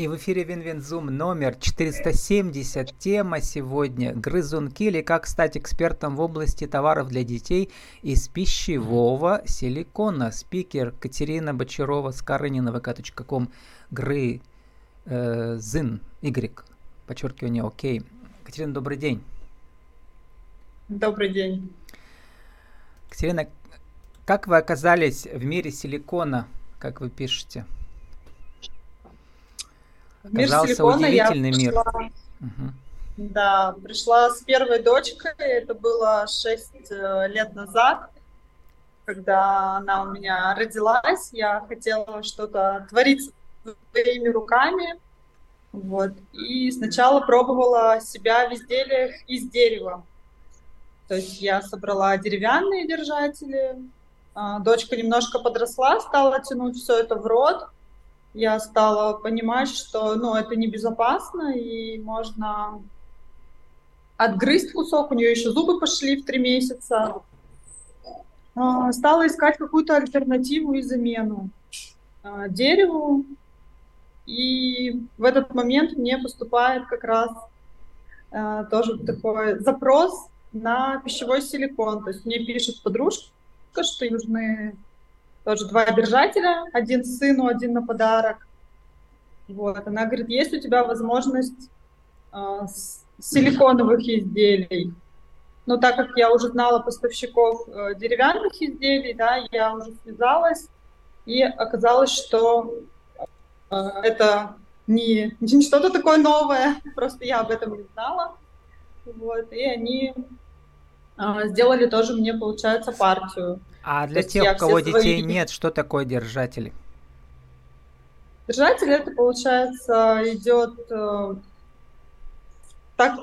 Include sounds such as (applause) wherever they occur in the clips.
И в эфире Винвинзум номер 470. Тема сегодня «Грызунки или как стать экспертом в области товаров для детей из пищевого силикона». Спикер Катерина Бочарова с карынина.вк.ком Гры э, Зин Y. Подчеркивание окей. Катерина, добрый день. Добрый день. Катерина, как вы оказались в мире силикона, как вы пишете? Мир Оказался силикона я пришла, мир. Угу. Да, пришла с первой дочкой, это было 6 э, лет назад, когда она у меня родилась, я хотела что-то творить своими руками, вот, и сначала пробовала себя в изделиях из дерева, то есть я собрала деревянные держатели, а, дочка немножко подросла, стала тянуть все это в рот, я стала понимать, что ну, это небезопасно, и можно отгрызть кусок, у нее еще зубы пошли в три месяца. А, стала искать какую-то альтернативу и замену а, дереву, и в этот момент мне поступает как раз а, тоже такой запрос на пищевой силикон. То есть мне пишет подружка, что нужны тоже два держателя, один сыну, один на подарок. Вот, она говорит, есть у тебя возможность э, силиконовых изделий. Но так как я уже знала поставщиков э, деревянных изделий, да, я уже связалась, и оказалось, что э, это не, не что-то такое новое, (laughs) просто я об этом не знала. Вот, и они э, сделали тоже мне, получается, партию. А для тех, у кого детей свои... нет, что такое держатели? Держатель это получается идет э, так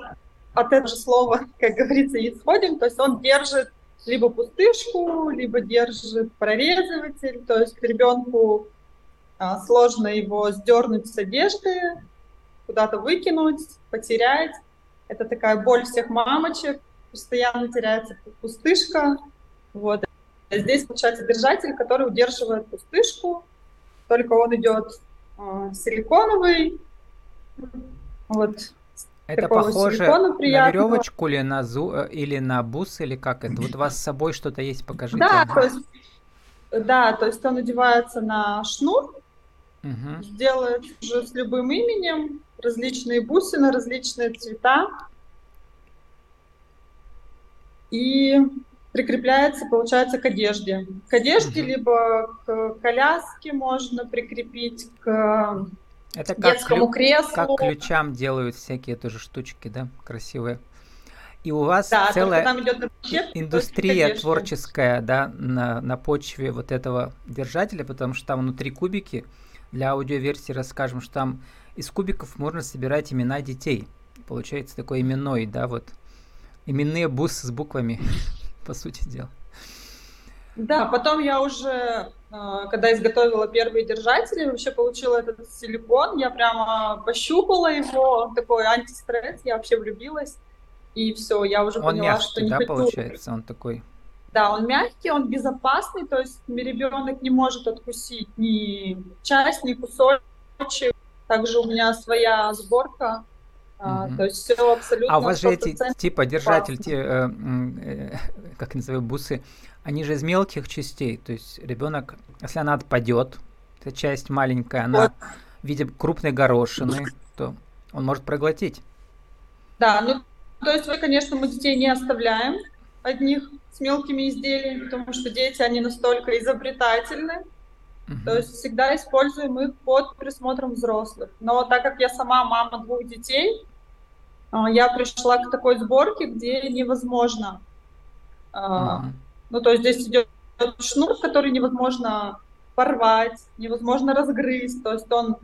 от этого же слова, (laughs) как говорится, исходим, то есть он держит либо пустышку, либо держит прорезыватель, то есть ребенку а, сложно его сдернуть с одежды, куда-то выкинуть, потерять. Это такая боль всех мамочек, постоянно теряется пустышка. Вот. Здесь получается держатель, который удерживает пустышку, только он идет э, силиконовый. Вот. Это похоже на веревочку или на, зу, э, или на бус, или как это? Вот у вас с собой что-то есть, покажите. Да, то есть, да, то есть он одевается на шнур, угу. сделает уже с любым именем, различные бусины, различные цвета. И прикрепляется, получается, к одежде. К одежде, угу. либо к коляске можно прикрепить, к это как детскому клю... креслу. Как ключам делают всякие тоже штучки, да, красивые. И у вас да, целая индустрия творческая, да, на, на почве вот этого держателя, потому что там внутри кубики. Для аудиоверсии расскажем, что там из кубиков можно собирать имена детей. Получается такой именной, да, вот именные бусы с буквами по сути дела. Да, потом я уже, а, когда изготовила первые держатели, вообще получила этот силикон, я прямо пощупала его, такой антистресс, я вообще влюбилась, и все, я уже он поняла, мягкий, что не да, хочу. получается, он такой? Да, он мягкий, он безопасный, то есть ребенок не может откусить ни часть, ни кусочек. Также у меня своя сборка, а, то есть все абсолютно. А у вас же эти типа держатель, те, э, э, как называют бусы, они же из мелких частей. То есть ребенок, если она отпадет, эта часть маленькая, она в виде крупной горошины, то он может проглотить. Да, ну то есть конечно, мы детей не оставляем одних с мелкими изделиями, потому что дети, они настолько изобретательны, Uh-huh. То есть всегда используем их под присмотром взрослых. Но так как я сама мама двух детей, а, я пришла к такой сборке, где невозможно. Uh-huh. Ну, то есть здесь идет шнур, который невозможно порвать, невозможно разгрызть. То есть он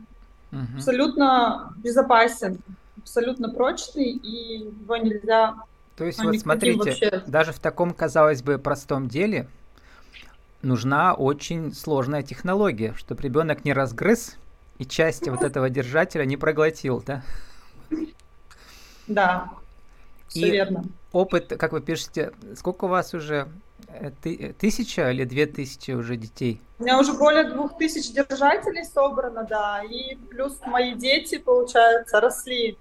uh-huh. абсолютно безопасен, абсолютно прочный, и его нельзя... То есть вот смотрите, вообще... даже в таком, казалось бы, простом деле нужна очень сложная технология, чтобы ребенок не разгрыз и части вот этого держателя не проглотил, да? Да, все и верно. опыт, как вы пишете, сколько у вас уже э, ты, тысяча или две тысячи уже детей? У меня уже более двух тысяч держателей собрано, да, и плюс мои дети, получается, росли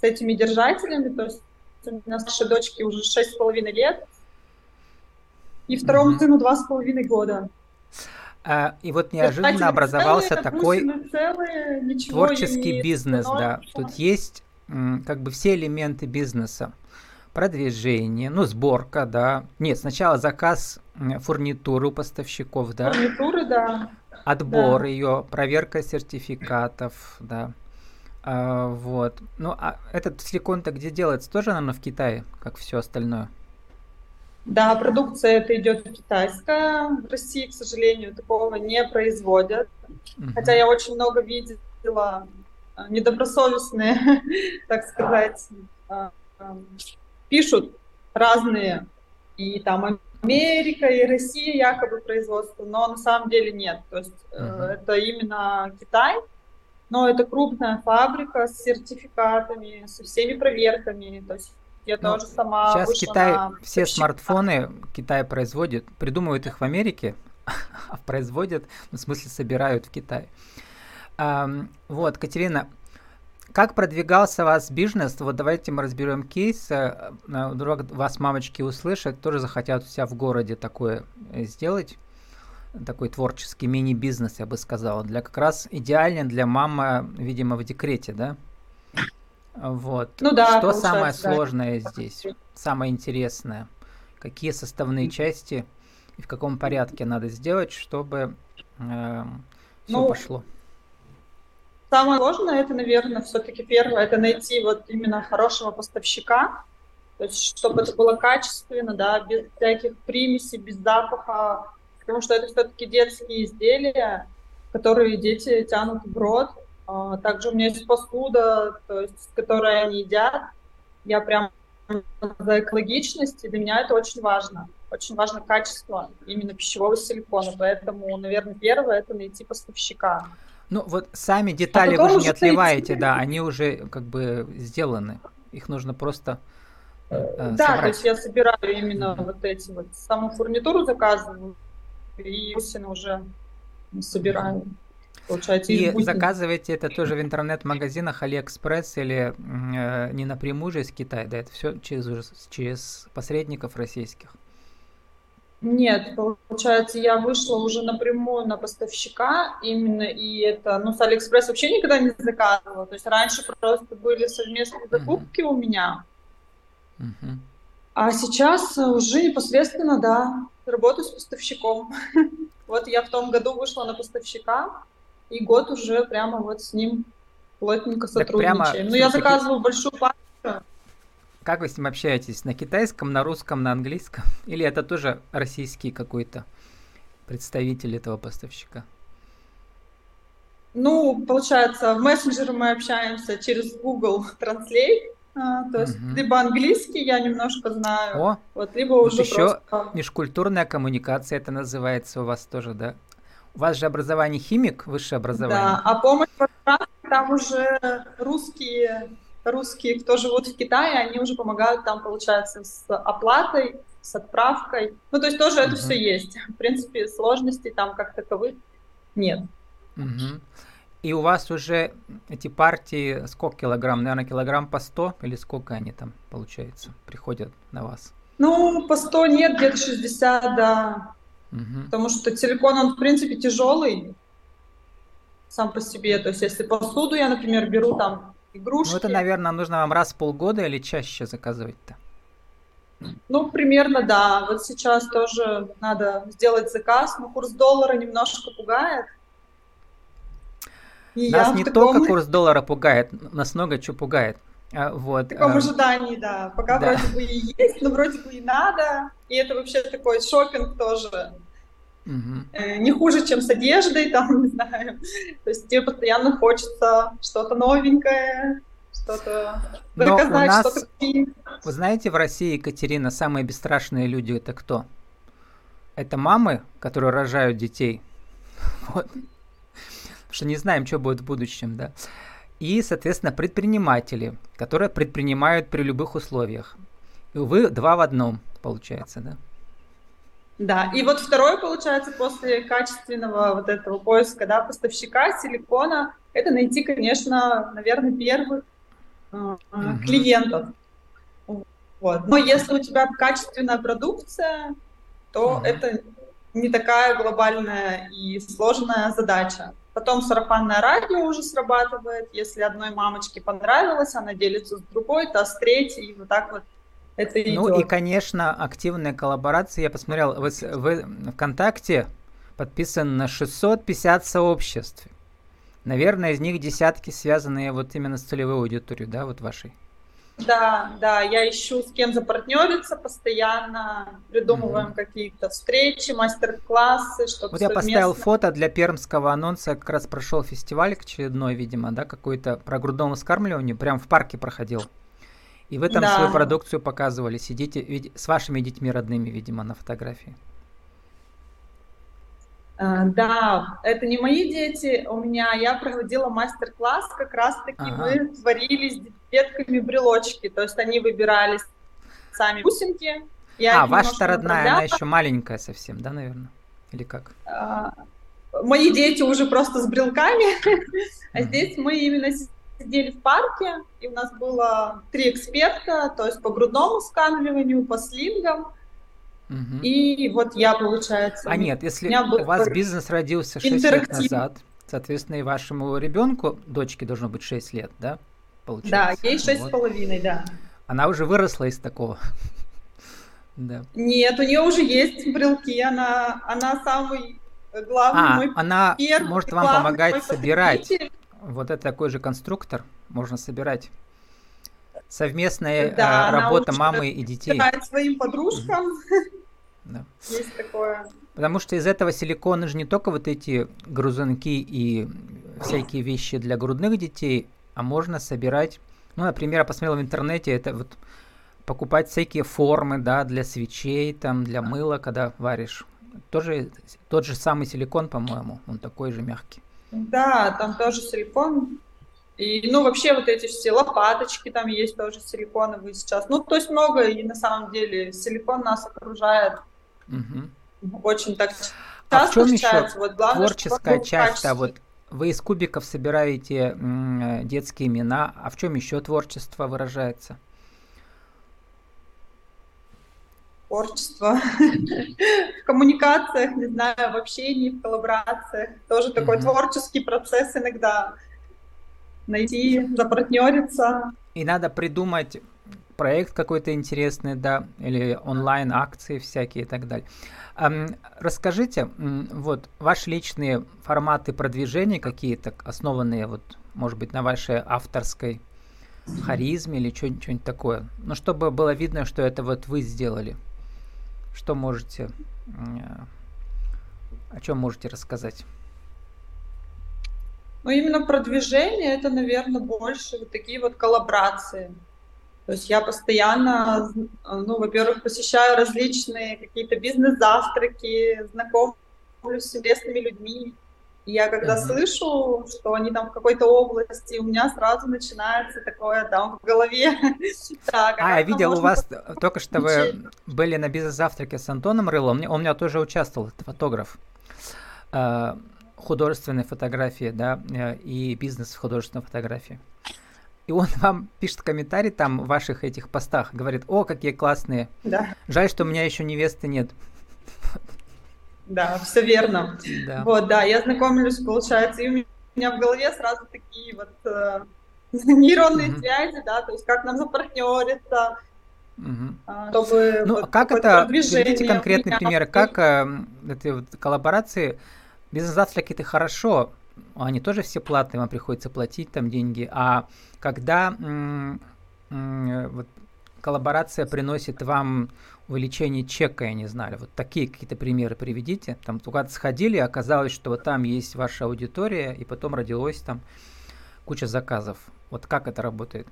с этими держателями, то есть у меня старшей дочке уже шесть с половиной лет, и второму mm-hmm. сыну два с половиной года. А, и вот неожиданно Кстати, образовался целые, такой целые, творческий бизнес, да. Тут есть как бы все элементы бизнеса. Продвижение, ну, сборка, да. Нет, сначала заказ фурнитуры у поставщиков, да. Фурнитуры, да. Отбор да. ее, проверка сертификатов, да. А, вот. Ну, а этот силикон-то где делается? Тоже, наверное, в Китае, как все остальное? Да, продукция это идет китайская. В России, к сожалению, такого не производят. Uh-huh. Хотя я очень много видела а, недобросовестные, (laughs) так сказать, а, пишут разные и там Америка и Россия якобы производство, но на самом деле нет. То есть uh-huh. это именно Китай, но это крупная фабрика с сертификатами, со всеми проверками. То есть я ну, тоже сама Сейчас Китай, на... все смартфоны Китай производит, придумывают их в Америке, (laughs) а производят, ну, в смысле собирают в Китае. вот, Катерина, как продвигался ваш бизнес? Вот давайте мы разберем кейс. Э, э, вдруг вас мамочки услышат, тоже захотят у себя в городе такое э, сделать. Такой творческий мини-бизнес, я бы сказал. Для как раз идеально для мамы, видимо, в декрете, да? Вот. Ну да. Что самое сложное да. здесь? Самое интересное? Какие составные части и в каком порядке надо сделать, чтобы э, все ну, пошло? Самое сложное это, наверное, все-таки первое, это найти вот именно хорошего поставщика, то есть чтобы это было качественно, да, без всяких примесей, без запаха, потому что это все-таки детские изделия, которые дети тянут в рот, а, также у меня есть посуда, то есть, которую они едят. Я прям за экологичность, и для меня это очень важно. Очень важно качество именно пищевого силикона. Поэтому, наверное, первое – это найти поставщика. Ну, вот сами детали а вы же не отливаете, да, они уже как бы сделаны. Их нужно просто э, Да, собрать. то есть я собираю именно mm-hmm. вот эти вот, саму фурнитуру заказываю, и уже собираю. Получается, и будет... заказываете это тоже в интернет-магазинах Алиэкспресс или э, не напрямую же из Китая, да, это все через, через посредников российских? Нет, получается, я вышла уже напрямую на поставщика именно, и это, ну, с Алиэкспресс вообще никогда не заказывала, то есть раньше просто были совместные закупки uh-huh. у меня, uh-huh. а сейчас уже непосредственно, да, работаю с поставщиком. (laughs) вот я в том году вышла на поставщика, и год уже прямо вот с ним плотненько сотрудничаем. Прямо, ну, я заказываю большую партию. Как вы с ним общаетесь? На китайском, на русском, на английском? (laughs) Или это тоже российский какой-то представитель этого поставщика? Ну, получается, в мессенджере мы общаемся через Google Translate, а, то есть угу. либо английский я немножко знаю, О, вот, либо вот уже еще просто... межкультурная коммуникация это называется у вас тоже, да? У вас же образование химик, высшее образование. Да, а помощь там уже русские, русские, кто живут в Китае, они уже помогают там, получается, с оплатой, с отправкой. Ну, то есть тоже uh-huh. это все есть. (laughs) В принципе, сложностей там как таковых нет. Uh-huh. И у вас уже эти партии сколько килограмм? Наверное, килограмм по 100 или сколько они там, получается, приходят на вас? Ну, по 100 нет, где-то 60, да. Угу. Потому что силикон, он, в принципе, тяжелый сам по себе. То есть, если посуду я, например, беру там игрушки... Ну, это, наверное, нужно вам раз в полгода или чаще заказывать-то? Ну, примерно, да. Вот сейчас тоже надо сделать заказ, но курс доллара немножко пугает. И нас не таком... только курс доллара пугает, нас много чего пугает. А, вот. В таком а... ожидании, да. Пока да. вроде бы и есть, но вроде бы и надо. И это вообще такой шопинг тоже. Угу. Не хуже, чем с одеждой, (laughs) там, не знаю. То есть тебе постоянно хочется что-то новенькое, что-то доказать, нас, что-то. Вы знаете, в России, Екатерина, самые бесстрашные люди это кто? Это мамы, которые рожают детей. (laughs) Вот. Потому что не знаем, что будет в будущем, да. И, соответственно, предприниматели, которые предпринимают при любых условиях. И, увы, два в одном получается, да? Да, и вот второй, получается, после качественного вот этого поиска, да, поставщика силикона, это найти, конечно, наверное, первых э, uh клиентов. Вот. Но если у тебя качественная продукция, то uh это не такая глобальная и сложная задача. Потом сарафанное радио уже срабатывает. Если одной мамочке понравилось, она делится с другой, то с третьей, и вот так вот это идет. Ну и, конечно, активная коллаборация. Я посмотрел, вы, вы ВКонтакте подписан на 650 сообществ. Наверное, из них десятки связанные вот именно с целевой аудиторией, да, вот вашей? Да, да, я ищу с кем запартнериться постоянно, придумываем mm-hmm. какие-то встречи, мастер-классы, чтобы Вот совместно... я поставил фото для пермского анонса, как раз прошел фестиваль очередной, видимо, да, какой-то про грудное вскармливание, прям в парке проходил. И вы там да. свою продукцию показывали, сидите с вашими детьми родными, видимо, на фотографии. Uh, да, это не мои дети, у меня, я проводила мастер-класс, как раз-таки ага. мы творили с детками брелочки, то есть они выбирали сами бусинки. Я а, ваша родная, она еще маленькая совсем, да, наверное? Или как? Uh, мои дети уже просто с брелками, (laughs) а здесь мы именно сидели в парке, и у нас было три эксперта, то есть по грудному сканливанию, по слингам, Угу. И вот я, получается... А нет, если у вас бизнес родился 6 лет назад, соответственно, и вашему ребенку, дочке должно быть 6 лет, да? Получается? Да, ей шесть с половиной, да. Она уже выросла из такого. (laughs) да. Нет, у нее уже есть брелки, она, она самый главный а, мой она первый, может вам помогать собирать вот это такой же конструктор можно собирать. Совместная да, э, работа мамы и детей. своим подружкам. Да. Есть такое. Потому что из этого силикона же не только вот эти грузунки и всякие вещи для грудных детей, а можно собирать, ну, например, я посмотрел в интернете, это вот покупать всякие формы, да, для свечей, там, для мыла, когда варишь. Тоже тот же самый силикон, по-моему, он такой же мягкий. Да, там тоже силикон. И, ну, вообще вот эти все лопаточки там есть тоже силиконовые сейчас. Ну, то есть много, и на самом деле силикон нас окружает угу. очень так часто а в чем еще вот главное, творческая часть, а вот вы из кубиков собираете м, детские имена, а в чем еще творчество выражается? Творчество, (laughs) в коммуникациях, не знаю, в общении, в коллаборациях. Тоже такой творческий процесс иногда. Найти, запартнериться. И надо придумать проект какой-то интересный, да, или онлайн-акции всякие и так далее. Расскажите, вот ваши личные форматы продвижения какие-то, основанные вот, может быть, на вашей авторской харизме или что-нибудь такое. Ну, чтобы было видно, что это вот вы сделали. Что можете, о чем можете рассказать? Ну, именно продвижение это, наверное, больше вот такие вот коллаборации. То есть я постоянно, ну, во-первых, посещаю различные какие-то бизнес-завтраки, знакомлюсь с интересными людьми, и я когда uh-huh. слышу, что они там в какой-то области, у меня сразу начинается такое там в голове. (laughs) так, а, я видел у вас только что вы были на бизнес-завтраке с Антоном Рылом, он у меня тоже участвовал, это фотограф э, художественной фотографии, да, э, и бизнес в художественной фотографии. И он (laughs) вам пишет комментарий там в ваших этих постах, говорит, о, какие классные. Да. Жаль, что у меня еще невесты нет. Да, все верно. Да. Вот, да, я знакомлюсь, получается, и у меня в голове сразу такие вот э, (laughs) нейронные mm-hmm. связи, да, то есть как нам запартнериться, mm-hmm. чтобы ну, вот, как это, приведите конкретный пример, как э, эти вот коллаборации, бизнес-завтраки это хорошо, они тоже все платные, вам приходится платить там деньги, а когда м- м- вот, коллаборация приносит вам увеличение чека, я не знаю, вот такие какие-то примеры приведите. Там куда-то сходили, оказалось, что вот там есть ваша аудитория, и потом родилось там куча заказов. Вот как это работает?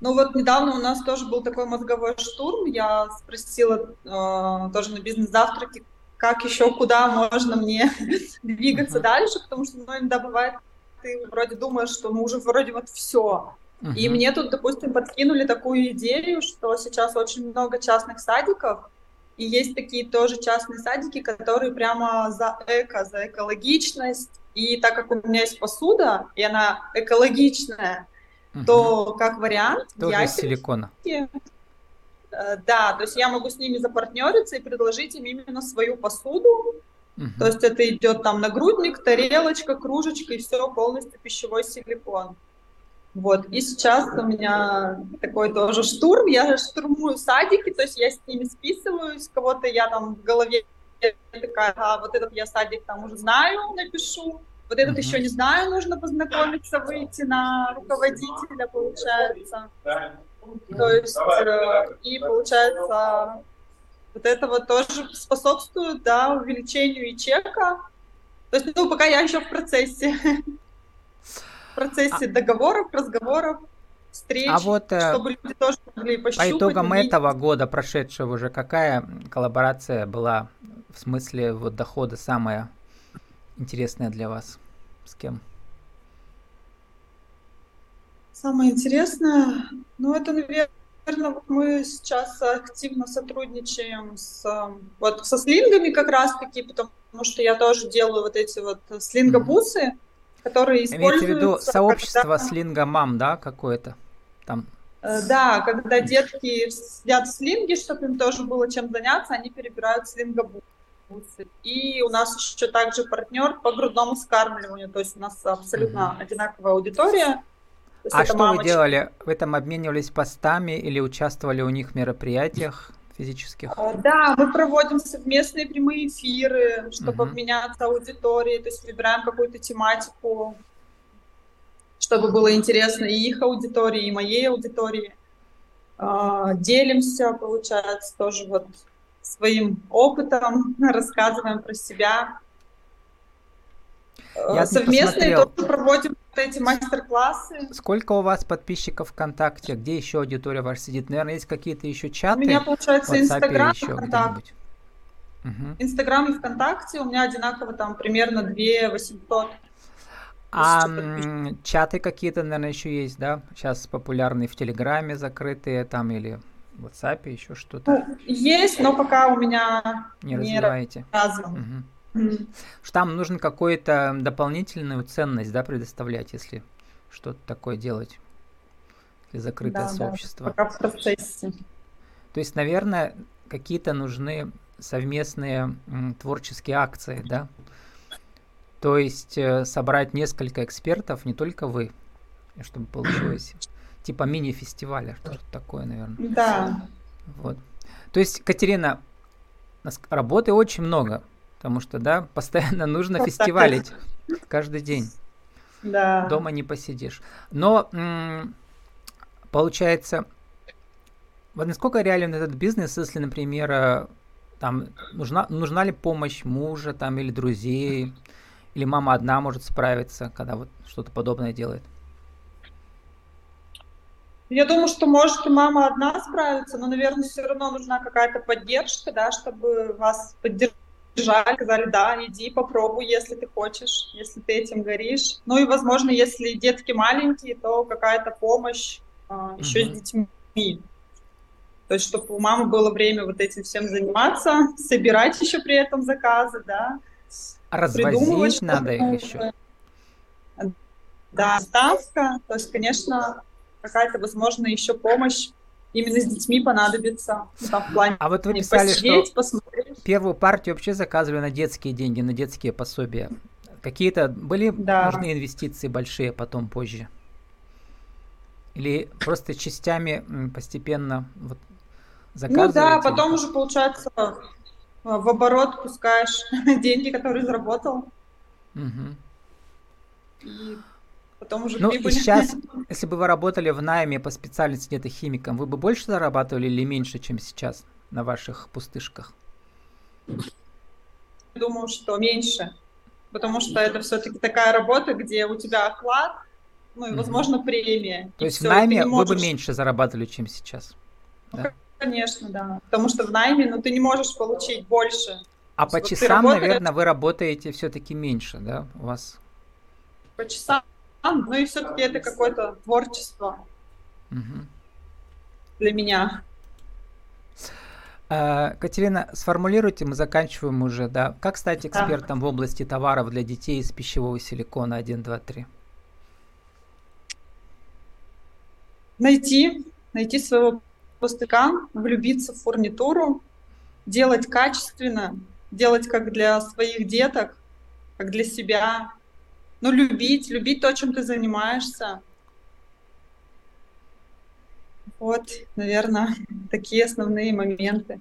Ну вот недавно у нас тоже был такой мозговой штурм. Я спросила э, тоже на бизнес-завтраке, как еще, куда можно мне (laughs) двигаться uh-huh. дальше, потому что ну, иногда бывает, ты вроде думаешь, что мы уже вроде вот все, Uh-huh. И мне тут, допустим, подкинули такую идею, что сейчас очень много частных садиков, И есть такие тоже частные садики, которые прямо за эко, за экологичность. И так как у меня есть посуда, и она экологичная, угу. то как вариант... Тоже я из силикона. Э, да, то есть я могу с ними запартнериться и предложить им именно свою посуду. Угу. То есть это идет там нагрудник, тарелочка, кружечка и все полностью пищевой силикон. Вот, и сейчас у меня такой тоже штурм, я штурмую садики, то есть я с ними списываюсь, кого-то я там в голове такая, а, вот этот я садик там уже знаю, напишу, вот этот mm-hmm. еще не знаю, нужно познакомиться, выйти на руководителя, получается. То есть, э, и получается, вот это вот тоже способствует, да, увеличению и чека. То есть, ну, пока я еще в процессе. (laughs) Процессе а... договоров, разговоров, встреч, а вот, э, чтобы люди тоже могли пощупать. По итогам увидеть. этого года, прошедшего уже, какая коллаборация была в смысле вот дохода самая интересная для вас? С кем? Самое интересное, ну это, наверное, вот мы сейчас активно сотрудничаем с вот со слингами как раз-таки, потому что я тоже делаю вот эти вот слингобусы, mm-hmm. Которые используются. Имеете в виду сообщество когда... слинга-мам, да, какое-то там? Э, да, когда детки сидят в слинге, чтобы им тоже было чем заняться, они перебирают слингобусы. И у нас еще также партнер по грудному скармливанию, то есть у нас абсолютно mm-hmm. одинаковая аудитория. А что мамочка. вы делали? Вы там обменивались постами или участвовали у них в мероприятиях физических? А, да, мы проводим совместные прямые эфиры, чтобы угу. обменяться аудиторией, то есть выбираем какую-то тематику, чтобы было интересно и их аудитории, и моей аудитории. А, делимся, получается, тоже вот своим опытом, (laughs) рассказываем про себя. Я Совместно тоже проводим эти мастер-классы. Сколько у вас подписчиков ВКонтакте? Где еще аудитория ваша сидит? Наверное, есть какие-то еще чаты? У меня, получается, Инстаграм и ВКонтакте. Инстаграм и ВКонтакте у меня одинаково там примерно 2 800. А чаты какие-то, наверное, еще есть, да? Сейчас популярные в Телеграме закрытые там или в WhatsApp еще что-то? Ну, есть, но пока у меня не, не развиваете. Угу. Mm. Там нужно какую-то дополнительную ценность да, предоставлять, если что-то такое делать. Если закрытое да, сообщество. Да, пока в процессе. То есть, наверное, какие-то нужны совместные м, творческие акции, да? То есть э, собрать несколько экспертов, не только вы, чтобы получилось типа мини-фестиваля, что-то такое, наверное. Да. Вот. То есть, Катерина, работы очень много. Потому что, да, (laughs) постоянно нужно вот фестивалить каждый день. Да. Дома не посидишь. Но м- получается, вот насколько реален этот бизнес, если, например, э, там нужна, нужна ли помощь мужа там или друзей, или мама одна может справиться, когда вот что-то подобное делает? Я думаю, что может и мама одна справиться, но, наверное, все равно нужна какая-то поддержка, да, чтобы вас поддержать поддержали, сказали, да, иди, попробуй, если ты хочешь, если ты этим горишь. Ну и, возможно, если детки маленькие, то какая-то помощь а, еще mm-hmm. с детьми. То есть, чтобы у мамы было время вот этим всем заниматься, собирать еще при этом заказы, да. А развозить надо их еще. Да, ставка. То есть, конечно, какая-то, возможно, еще помощь именно с детьми понадобится. Ну, там, в плане а вот вы писали, посидеть, что посмотреть. первую партию вообще заказывали на детские деньги, на детские пособия. Какие-то были да. нужны инвестиции большие потом, позже? Или просто частями постепенно вот заказываете? Ну да, потом уже, получается, в оборот пускаешь (laughs) деньги, которые заработал. Угу. И потом уже ну, прибыль. И сейчас, (laughs) если бы вы работали в найме по специальности где-то химиком, вы бы больше зарабатывали или меньше, чем сейчас на ваших пустышках? Думаю, что меньше, потому что это все-таки такая работа, где у тебя оклад, ну и, возможно, угу. премия. То есть в найме можешь... вы бы меньше зарабатывали, чем сейчас? Ну, да? Конечно, да. Потому что в найме, ну, ты не можешь получить больше. А по часам, работаешь... наверное, вы работаете все-таки меньше, да? У вас по часам ну и все-таки это какое-то творчество угу. для меня. А, Катерина, сформулируйте, мы заканчиваем уже, да. Как стать экспертом да. в области товаров для детей из пищевого силикона 1, 2, 3? Найти, найти своего поставщика, влюбиться в фурнитуру, делать качественно, делать как для своих деток, как для себя. Ну, любить, любить то, чем ты занимаешься. Вот, наверное, (laughs) такие основные моменты.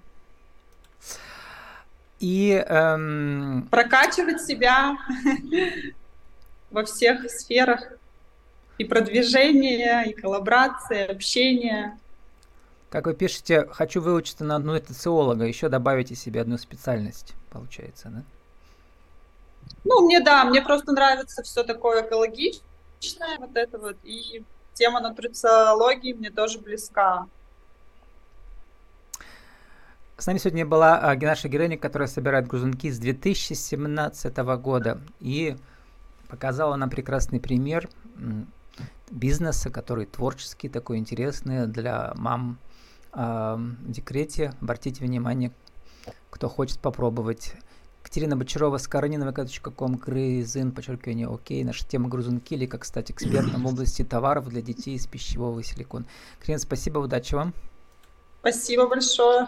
И эм... прокачивать себя (laughs) во всех сферах и продвижения, и коллаборации, и общения. Как вы пишете, хочу выучиться на одну социолога, еще добавите себе одну специальность, получается, да? Ну, мне да, мне просто нравится все такое экологичное, вот это вот, и тема нутрициологии мне тоже близка. С нами сегодня была а, наша героиня, которая собирает грузунки с 2017 года и показала нам прекрасный пример бизнеса, который творческий, такой интересный для мам э, в декрете. Обратите внимание, кто хочет попробовать. Катерина Бочарова с kом грызын, подчеркивание, окей, наша тема грузунки, или как стать экспертом в области товаров для детей из пищевого силикона. Катерина, спасибо, удачи вам. Спасибо большое.